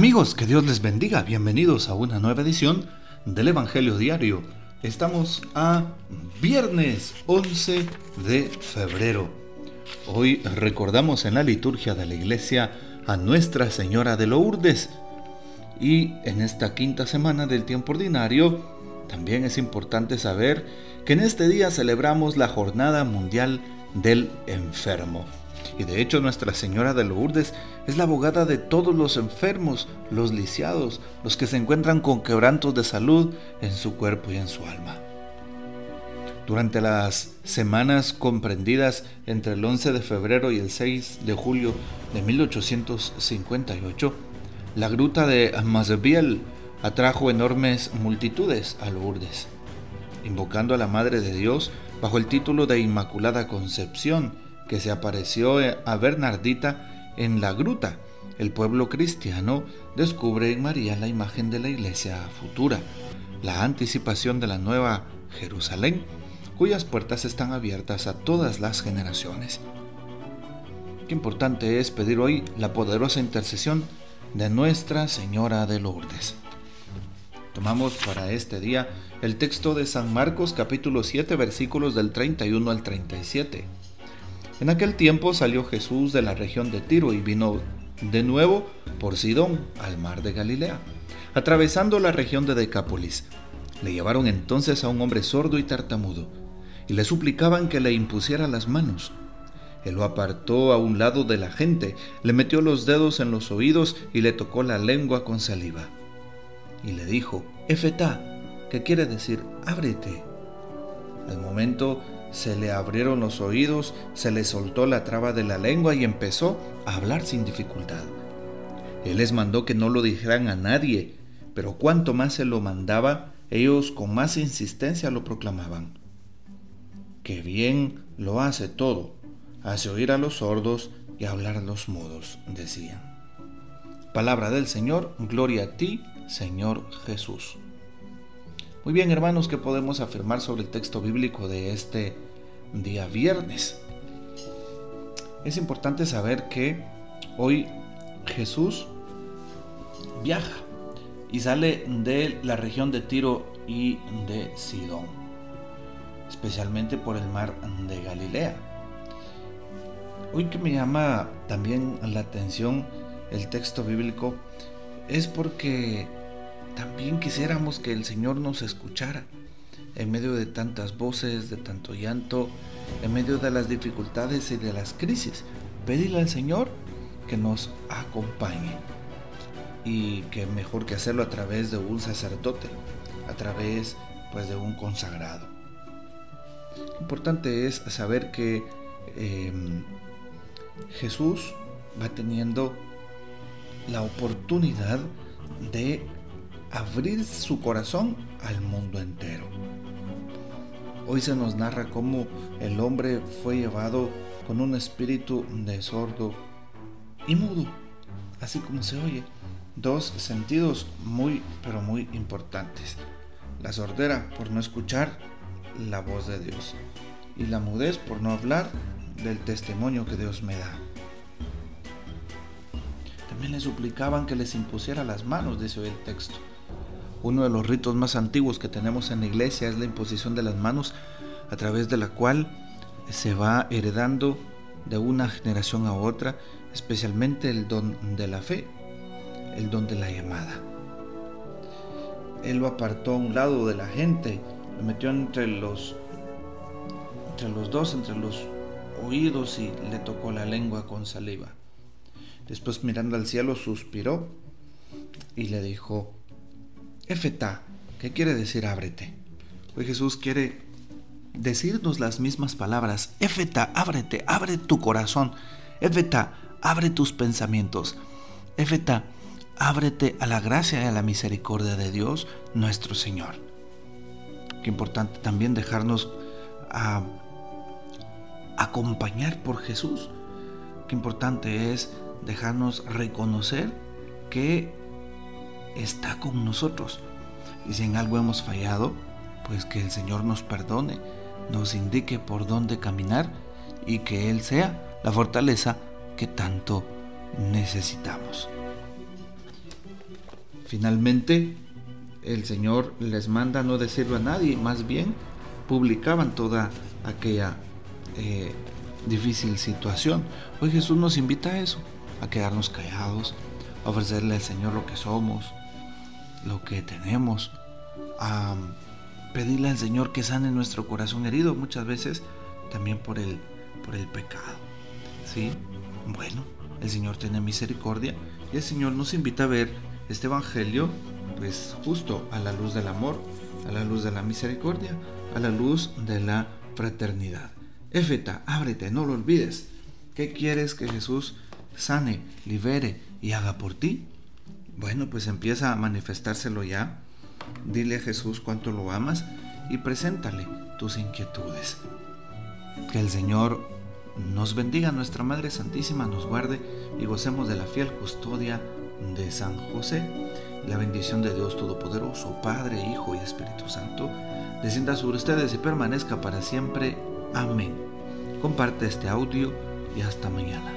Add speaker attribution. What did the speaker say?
Speaker 1: Amigos, que Dios les bendiga. Bienvenidos a una nueva edición del Evangelio Diario. Estamos a viernes 11 de febrero. Hoy recordamos en la liturgia de la iglesia a Nuestra Señora de Lourdes. Y en esta quinta semana del tiempo ordinario, también es importante saber que en este día celebramos la Jornada Mundial del Enfermo. Y de hecho Nuestra Señora de Lourdes es la abogada de todos los enfermos, los lisiados, los que se encuentran con quebrantos de salud en su cuerpo y en su alma. Durante las semanas comprendidas entre el 11 de febrero y el 6 de julio de 1858, la gruta de Mazbiel atrajo enormes multitudes a Lourdes, invocando a la Madre de Dios bajo el título de Inmaculada Concepción, que se apareció a Bernardita en la gruta. El pueblo cristiano descubre en María la imagen de la iglesia futura, la anticipación de la nueva Jerusalén, cuyas puertas están abiertas a todas las generaciones. Qué importante es pedir hoy la poderosa intercesión de Nuestra Señora de Lourdes. Tomamos para este día el texto de San Marcos capítulo 7 versículos del 31 al 37. En aquel tiempo salió Jesús de la región de Tiro y vino de nuevo por Sidón al mar de Galilea, atravesando la región de Decápolis. Le llevaron entonces a un hombre sordo y tartamudo, y le suplicaban que le impusiera las manos. Él lo apartó a un lado de la gente, le metió los dedos en los oídos y le tocó la lengua con saliva. Y le dijo, Efetá, que quiere decir, ábrete. Al momento se le abrieron los oídos, se le soltó la traba de la lengua y empezó a hablar sin dificultad. Él les mandó que no lo dijeran a nadie, pero cuanto más se lo mandaba, ellos con más insistencia lo proclamaban. Que bien lo hace todo, hace oír a los sordos y hablar a los mudos, decían. Palabra del Señor, gloria a ti, Señor Jesús. Muy bien, hermanos, ¿qué podemos afirmar sobre el texto bíblico de este día viernes? Es importante saber que hoy Jesús viaja y sale de la región de Tiro y de Sidón, especialmente por el mar de Galilea. Hoy que me llama también la atención el texto bíblico es porque también quisiéramos que el Señor nos escuchara en medio de tantas voces, de tanto llanto, en medio de las dificultades y de las crisis. Pedirle al Señor que nos acompañe y que mejor que hacerlo a través de un sacerdote, a través pues de un consagrado. Importante es saber que em, Jesús va teniendo la oportunidad de abrir su corazón al mundo entero. Hoy se nos narra cómo el hombre fue llevado con un espíritu de sordo y mudo, así como se oye. Dos sentidos muy, pero muy importantes. La sordera por no escuchar la voz de Dios y la mudez por no hablar del testimonio que Dios me da. También le suplicaban que les impusiera las manos, dice hoy el texto. Uno de los ritos más antiguos que tenemos en la iglesia es la imposición de las manos, a través de la cual se va heredando de una generación a otra, especialmente el don de la fe, el don de la llamada. Él lo apartó a un lado de la gente, lo metió entre los, entre los dos, entre los oídos y le tocó la lengua con saliva. Después mirando al cielo suspiró y le dijo, Efetá, ¿qué quiere decir ábrete. Hoy Jesús quiere decirnos las mismas palabras. Efetá, ábrete, abre tu corazón. Efetá, abre tus pensamientos. Efetá, ábrete a la gracia y a la misericordia de Dios nuestro Señor. Qué importante también dejarnos a, acompañar por Jesús. Qué importante es dejarnos reconocer que está con nosotros. Y si en algo hemos fallado, pues que el Señor nos perdone, nos indique por dónde caminar y que Él sea la fortaleza que tanto necesitamos. Finalmente, el Señor les manda no decirlo a nadie, más bien publicaban toda aquella eh, difícil situación. Hoy Jesús nos invita a eso, a quedarnos callados, a ofrecerle al Señor lo que somos, lo que tenemos, a pedirle al Señor que sane nuestro corazón herido muchas veces también por el, por el pecado. ¿Sí? Bueno, el Señor tiene misericordia y el Señor nos invita a ver este Evangelio pues justo a la luz del amor, a la luz de la misericordia, a la luz de la fraternidad. Éfeta, ábrete, no lo olvides. ¿Qué quieres que Jesús sane, libere y haga por ti? Bueno, pues empieza a manifestárselo ya. Dile a Jesús cuánto lo amas y preséntale tus inquietudes. Que el Señor nos bendiga, nuestra Madre Santísima nos guarde y gocemos de la fiel custodia de San José. La bendición de Dios Todopoderoso, Padre, Hijo y Espíritu Santo, descienda sobre ustedes y permanezca para siempre. Amén. Comparte este audio y hasta mañana.